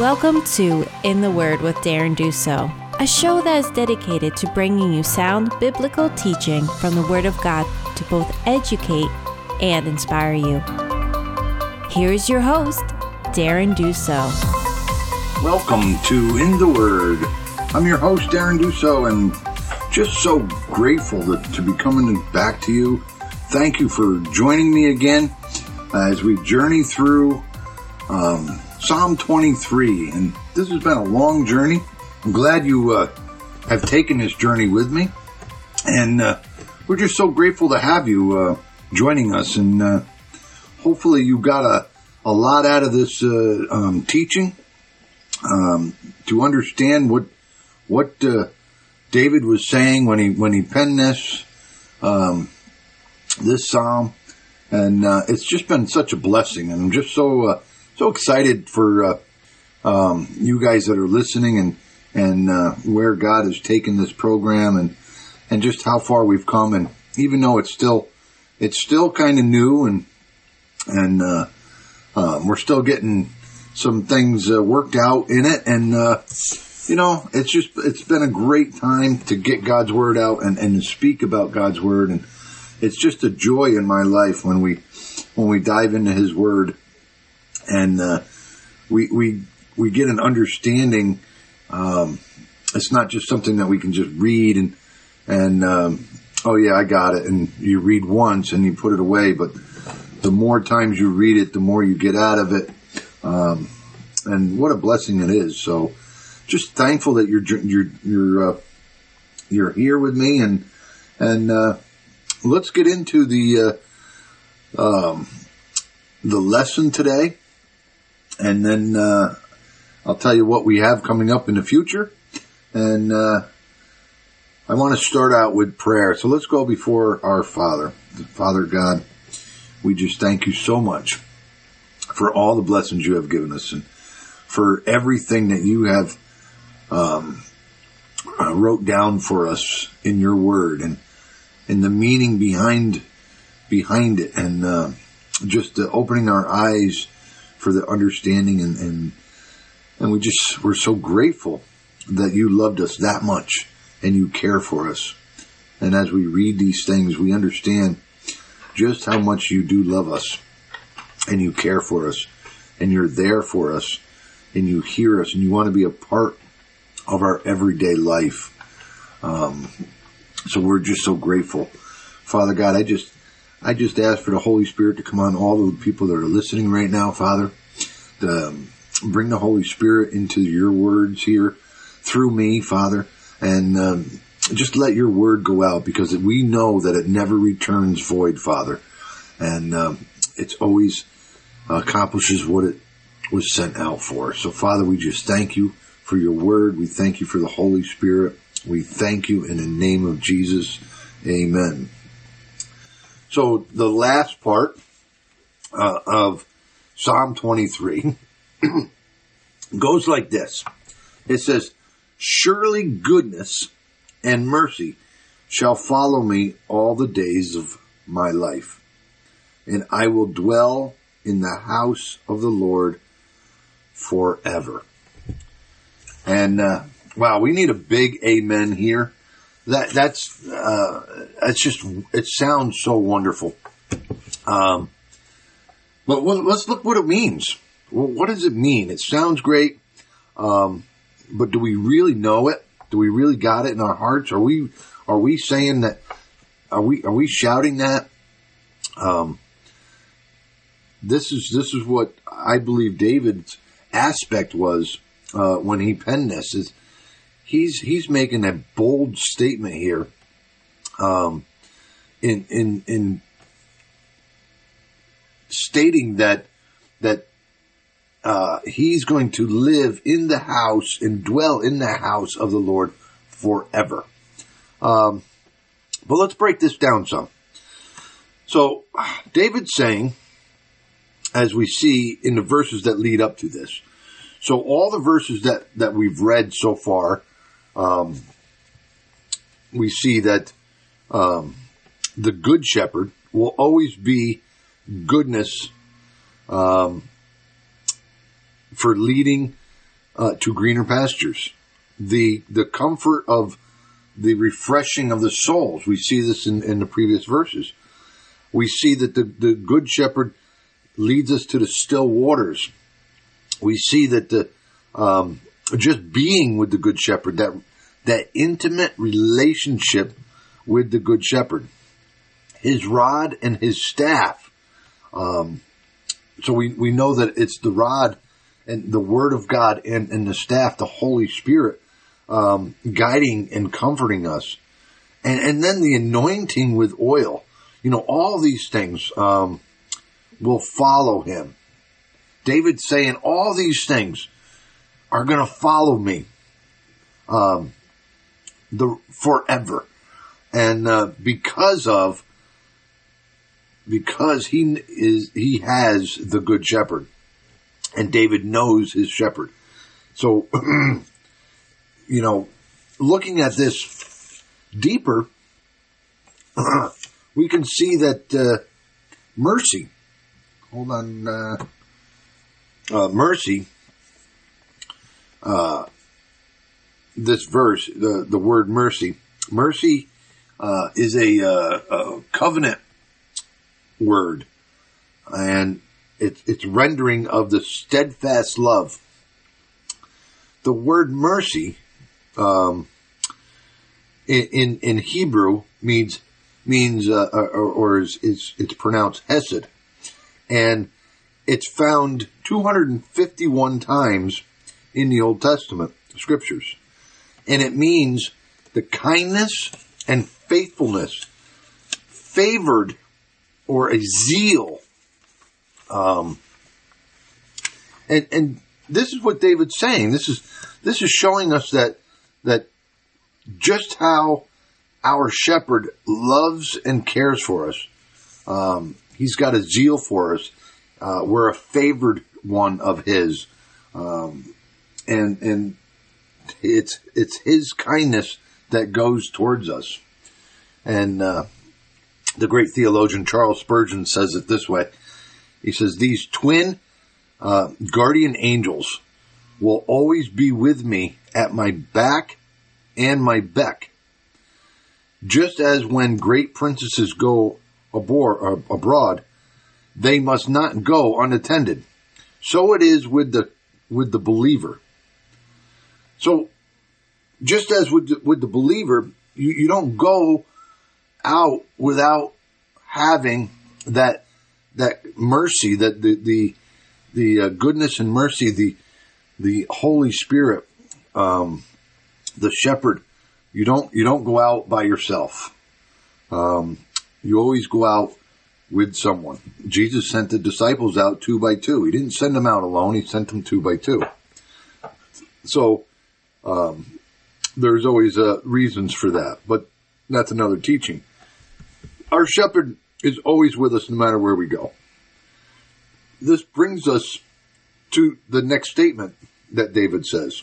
Welcome to In the Word with Darren Duso, a show that is dedicated to bringing you sound biblical teaching from the Word of God to both educate and inspire you. Here is your host, Darren Duso. Welcome to In the Word. I'm your host, Darren Duso, and just so grateful to, to be coming back to you. Thank you for joining me again as we journey through um, Psalm 23. And this has been a long journey. I'm glad you uh, have taken this journey with me. And uh, we're just so grateful to have you uh, joining us. And uh, hopefully, you got a, a lot out of this uh, um, teaching um, to understand what what uh, David was saying when he when he penned this um, this psalm, and uh, it's just been such a blessing. And I'm just so so excited for uh, um, you guys that are listening and and uh, where God has taken this program and and just how far we've come. And even though it's still it's still kind of new and and uh, um, we're still getting some things uh, worked out in it. And uh, you know it's just it's been a great time to get god's word out and, and to speak about god's word. And it's just a joy in my life when we when we dive into his word and uh, we we we get an understanding um, it's not just something that we can just read and and um, oh yeah i got it. And you read once and you put it away. But the more times you read it the more you get out of it. Um, and what a blessing it is. So, just thankful that you're you're you're uh, you're here with me, and and uh, let's get into the uh, um, the lesson today, and then uh, I'll tell you what we have coming up in the future, and uh, I want to start out with prayer. So let's go before our Father, Father God. We just thank you so much for all the blessings you have given us and for everything that you have um, uh, wrote down for us in your word and and the meaning behind behind it and uh, just uh, opening our eyes for the understanding and, and and we just we're so grateful that you loved us that much and you care for us and as we read these things we understand just how much you do love us and you care for us and you're there for us and you hear us and you want to be a part of our everyday life. Um, so we're just so grateful. Father God, I just, I just ask for the Holy Spirit to come on all the people that are listening right now, Father. To um, bring the Holy Spirit into your words here through me, Father, and um, just let your word go out because we know that it never returns void, Father, and um, it's always accomplishes what it was sent out for. So, Father, we just thank you for your word. We thank you for the Holy Spirit. We thank you in the name of Jesus. Amen. So, the last part uh, of Psalm 23 goes like this It says, Surely goodness and mercy shall follow me all the days of my life, and I will dwell in the house of the Lord forever. And uh, wow, we need a big amen here. That that's uh, it's just it sounds so wonderful. Um, but let's look what it means. What does it mean? It sounds great, um, but do we really know it? Do we really got it in our hearts? Are we are we saying that? Are we are we shouting that? Um, this is this is what I believe David's aspect was uh, when he penned this. Is he's he's making a bold statement here, um, in in in stating that that uh, he's going to live in the house and dwell in the house of the Lord forever. Um, but let's break this down some. So David's saying as we see in the verses that lead up to this. So all the verses that, that we've read so far, um, we see that um, the good shepherd will always be goodness um, for leading uh, to greener pastures. The the comfort of the refreshing of the souls. We see this in, in the previous verses. We see that the, the good shepherd leads us to the still waters. We see that the um, just being with the good shepherd, that that intimate relationship with the good shepherd, his rod and his staff. Um, so we, we know that it's the rod and the word of God and, and the staff, the Holy Spirit, um, guiding and comforting us. And, and then the anointing with oil. You know, all these things, um, will follow him. David saying all these things are going to follow me, um, the forever. And, uh, because of, because he is, he has the good shepherd and David knows his shepherd. So, you know, looking at this deeper, we can see that uh, mercy. Hold on, uh, uh, mercy. Uh, this verse, the the word mercy, mercy uh, is a, uh, a covenant word, and it's it's rendering of the steadfast love. The word mercy um, in, in, in Hebrew means means uh, or, or is, is it's pronounced hesed, and it's found 251 times in the Old Testament the scriptures, and it means the kindness and faithfulness, favored, or a zeal. Um, and and this is what David's saying. This is this is showing us that that just how our shepherd loves and cares for us. Um, he's got a zeal for us. Uh, we're a favored one of his, um, and and it's it's his kindness that goes towards us. And uh, the great theologian Charles Spurgeon says it this way. He says, "These twin uh, guardian angels will always be with me at my back and my beck. Just as when great princesses go abor- abroad, they must not go unattended. So it is with the with the believer. So, just as with the, with the believer, you, you don't go out without having that that mercy, that the the the uh, goodness and mercy, the the Holy Spirit, um, the shepherd. You don't you don't go out by yourself. Um, you always go out with someone. Jesus sent the disciples out two by two. He didn't send them out alone. He sent them two by two. So um, there's always uh, reasons for that, but that's another teaching. Our shepherd is always with us no matter where we go. This brings us to the next statement that David says.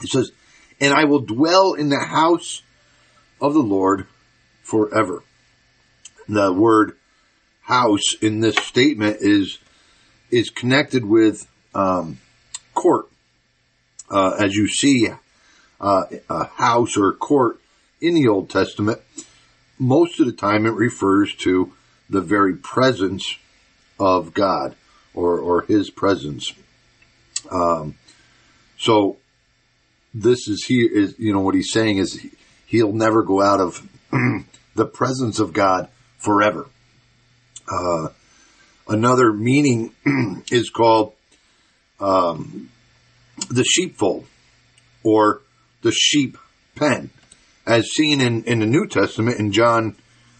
He says, and I will dwell in the house of the Lord forever. The word house in this statement is is connected with um, court. Uh, as you see, uh, a house or a court in the Old Testament, most of the time it refers to the very presence of God or or His presence. Um, so this is he is you know what he's saying is he'll never go out of the presence of God forever. Uh, another meaning is called um, the sheepfold or the sheep pen, as seen in, in the New Testament in John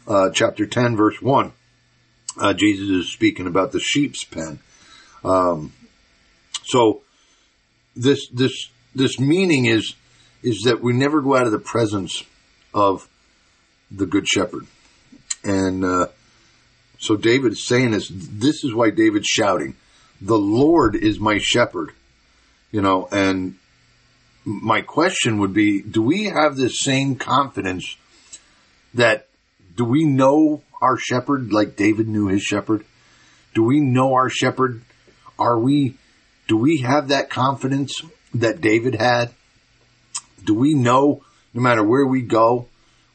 uh, chapter 10, verse 1. Uh, Jesus is speaking about the sheep's pen. Um, so this this this meaning is is that we never go out of the presence of the good shepherd. And uh, so David is saying this. This is why David's shouting, "The Lord is my shepherd." You know, and my question would be: Do we have this same confidence that do we know our shepherd like David knew his shepherd? Do we know our shepherd? Are we? Do we have that confidence that David had? Do we know no matter where we go,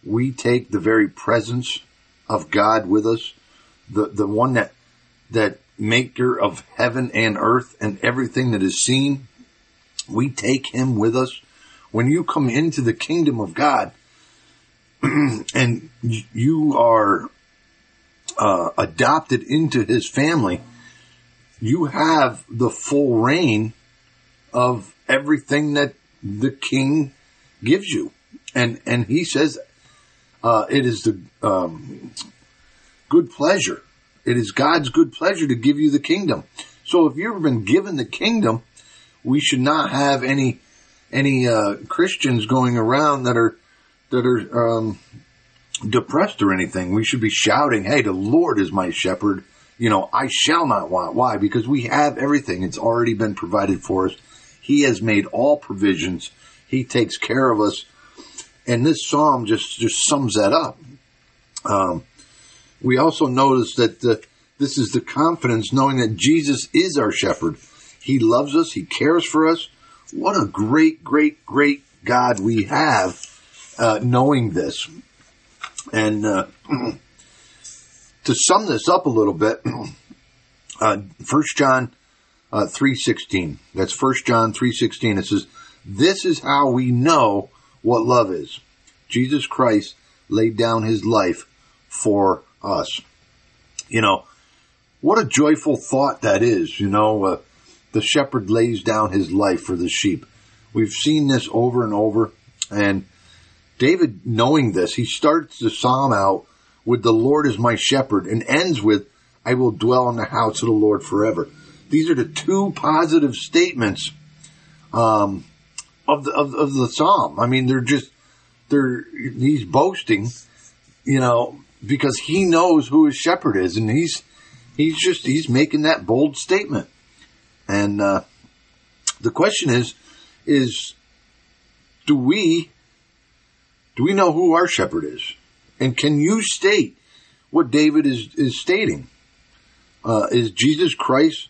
we take the very presence of God with us, the, the one that, that maker of heaven and earth and everything that is seen. We take him with us. When you come into the kingdom of God and you are uh, adopted into his family, you have the full reign of everything that the king gives you. And, and he says, uh, it is the, um, good pleasure. It is God's good pleasure to give you the kingdom. So if you've been given the kingdom, we should not have any, any, uh, Christians going around that are, that are, um, depressed or anything. We should be shouting, Hey, the Lord is my shepherd. You know, I shall not want. Why? Because we have everything. It's already been provided for us. He has made all provisions. He takes care of us. And this psalm just, just sums that up. Um, we also notice that the, this is the confidence knowing that Jesus is our shepherd. He loves us. He cares for us. What a great, great, great God we have, uh, knowing this. And, uh, to sum this up a little bit, uh, First John uh, three sixteen. That's First John three sixteen. It says, "This is how we know what love is. Jesus Christ laid down His life for us." You know, what a joyful thought that is. You know, uh, the shepherd lays down his life for the sheep. We've seen this over and over, and David, knowing this, he starts the psalm out with the Lord is my shepherd and ends with, I will dwell in the house of the Lord forever. These are the two positive statements, um, of the, of, of the psalm. I mean, they're just, they're, he's boasting, you know, because he knows who his shepherd is and he's, he's just, he's making that bold statement. And, uh, the question is, is, do we, do we know who our shepherd is? And can you state what David is, is stating? Uh, is Jesus Christ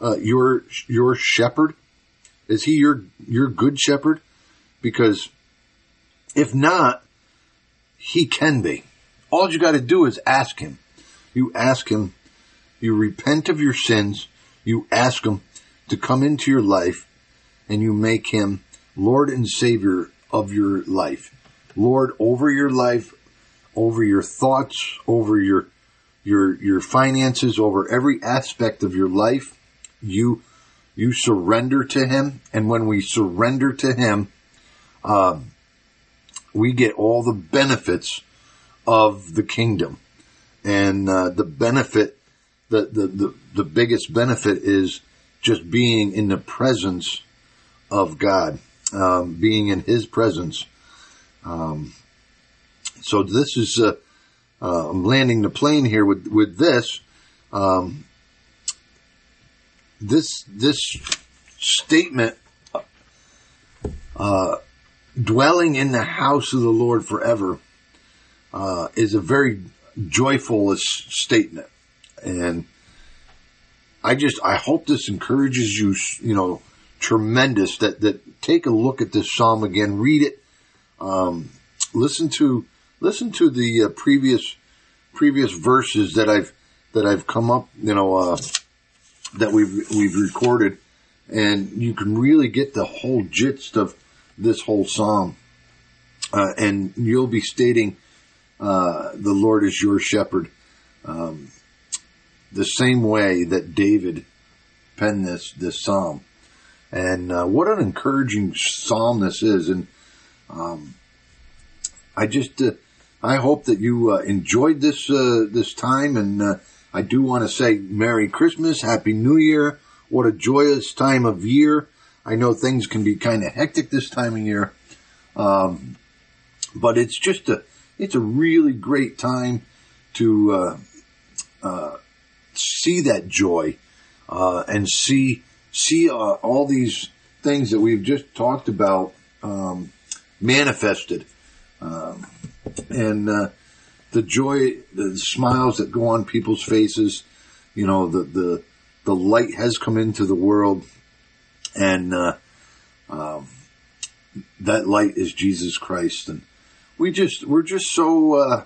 uh, your your shepherd? Is he your your good shepherd? Because if not, he can be. All you got to do is ask him. You ask him. You repent of your sins. You ask him to come into your life, and you make him Lord and Savior of your life. Lord over your life, over your thoughts, over your your your finances, over every aspect of your life. You you surrender to Him, and when we surrender to Him, um, we get all the benefits of the kingdom, and uh, the benefit, the, the the the biggest benefit is just being in the presence of God, um, being in His presence. Um, so this is, uh, uh, I'm landing the plane here with, with this. Um, this, this statement, uh, dwelling in the house of the Lord forever, uh, is a very joyful statement. And I just, I hope this encourages you, you know, tremendous that, that take a look at this Psalm again, read it, um, listen to listen to the uh, previous previous verses that I've that I've come up, you know, uh, that we've we've recorded, and you can really get the whole gist of this whole psalm, uh, and you'll be stating, uh, "The Lord is your shepherd," um, the same way that David penned this this psalm, and uh, what an encouraging psalm this is, and um, I just uh, I hope that you uh, enjoyed this uh, this time, and uh, I do want to say Merry Christmas, Happy New Year. What a joyous time of year! I know things can be kind of hectic this time of year, um, but it's just a it's a really great time to uh, uh, see that joy uh, and see see all these things that we've just talked about um, manifested. Um, and uh, the joy, the smiles that go on people's faces. You know, the the the light has come into the world, and uh, Um, that light is Jesus Christ, and we just we're just so uh,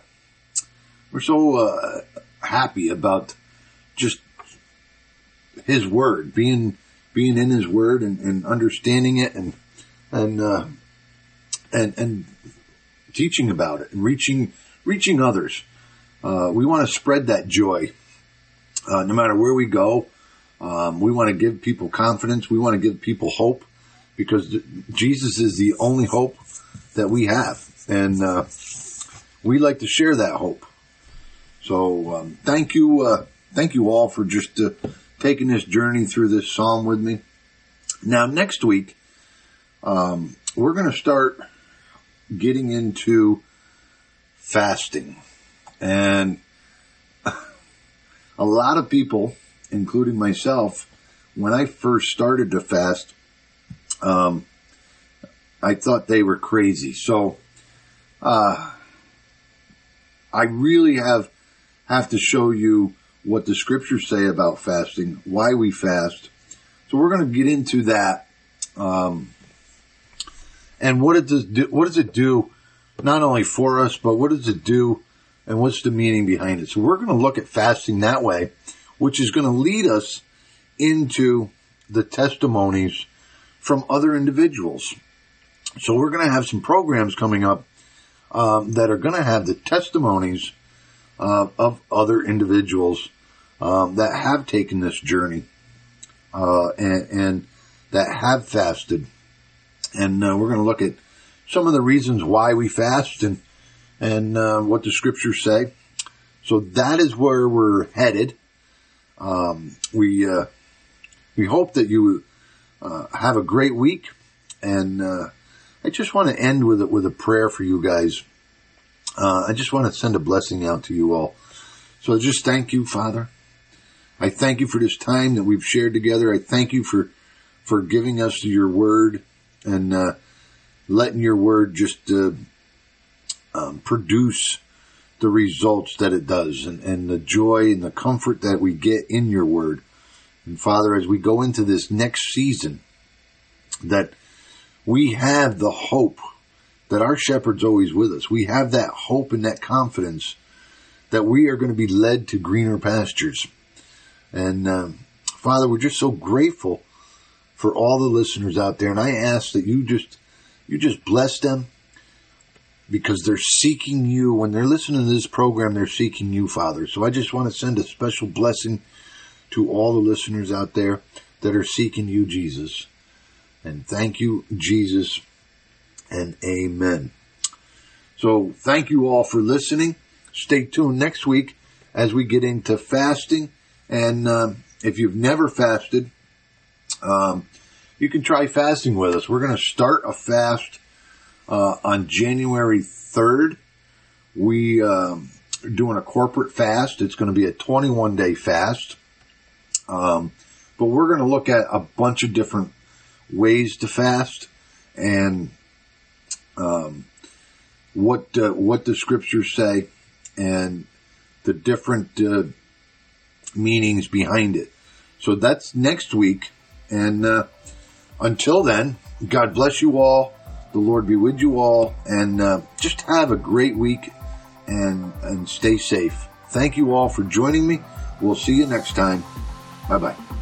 we're so uh, happy about His Word being being in His Word and, and understanding it and and uh, and and teaching about it and reaching reaching others. Uh, we want to spread that joy, uh, no matter where we go. Um, we want to give people confidence. We want to give people hope because Jesus is the only hope that we have, and uh, we like to share that hope. So um, thank you, uh, thank you all for just uh, taking this journey through this psalm with me. Now next week, um, we're going to start getting into fasting, and a lot of people, including myself, when I first started to fast, um, I thought they were crazy. So, uh, I really have have to show you what the scriptures say about fasting, why we fast. So we're going to get into that, um, and what it does do, what does it do, not only for us, but what does it do, and what's the meaning behind it. So we're going to look at fasting that way, which is going to lead us into the testimonies from other individuals. So we're going to have some programs coming up um, that are going to have the testimonies uh, of other individuals um, that have taken this journey uh, and, and, that have fasted. And uh, we're going to look at some of the reasons why we fast and and uh, what the scriptures say. So that is where we're headed. Um, we uh, we hope that you uh, have a great week, and uh, I just want to end with it with a prayer for you guys. Uh, I just want to send a blessing out to you all. So just thank you, Father. I thank you for this time that we've shared together. I thank you for for giving us your word and uh, letting your word just uh, um, produce the results that it does and, and the joy and the comfort that we get in your word. And Father, as we go into this next season, that we have the hope that our shepherd's always with us. We have that hope and that confidence that we are going to be led to greener pastures. And um, Father, we're just so grateful for all the listeners out there. And I ask that you just, you just bless them because they're seeking you. When they're listening to this program, they're seeking you, Father. So I just want to send a special blessing to all the listeners out there that are seeking you, Jesus. And thank you, Jesus, and amen. So thank you all for listening. Stay tuned next week as we get into fasting. And uh, if you've never fasted, um, you can try fasting with us. We're going to start a fast uh, on January 3rd. We um, are doing a corporate fast. It's going to be a 21 day fast. Um, but we're going to look at a bunch of different ways to fast and um, what uh, what the scriptures say and the different uh, meanings behind it. So that's next week. And uh, until then, God bless you all. The Lord be with you all, and uh, just have a great week and and stay safe. Thank you all for joining me. We'll see you next time. Bye bye.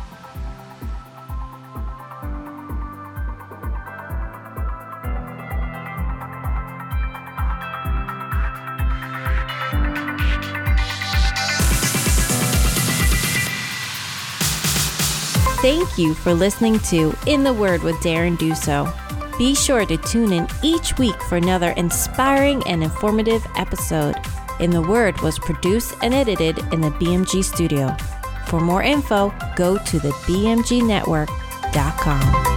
Thank you for listening to In the Word with Darren Duso. Be sure to tune in each week for another inspiring and informative episode. In the Word was produced and edited in the BMG studio. For more info, go to the bmgnetwork.com.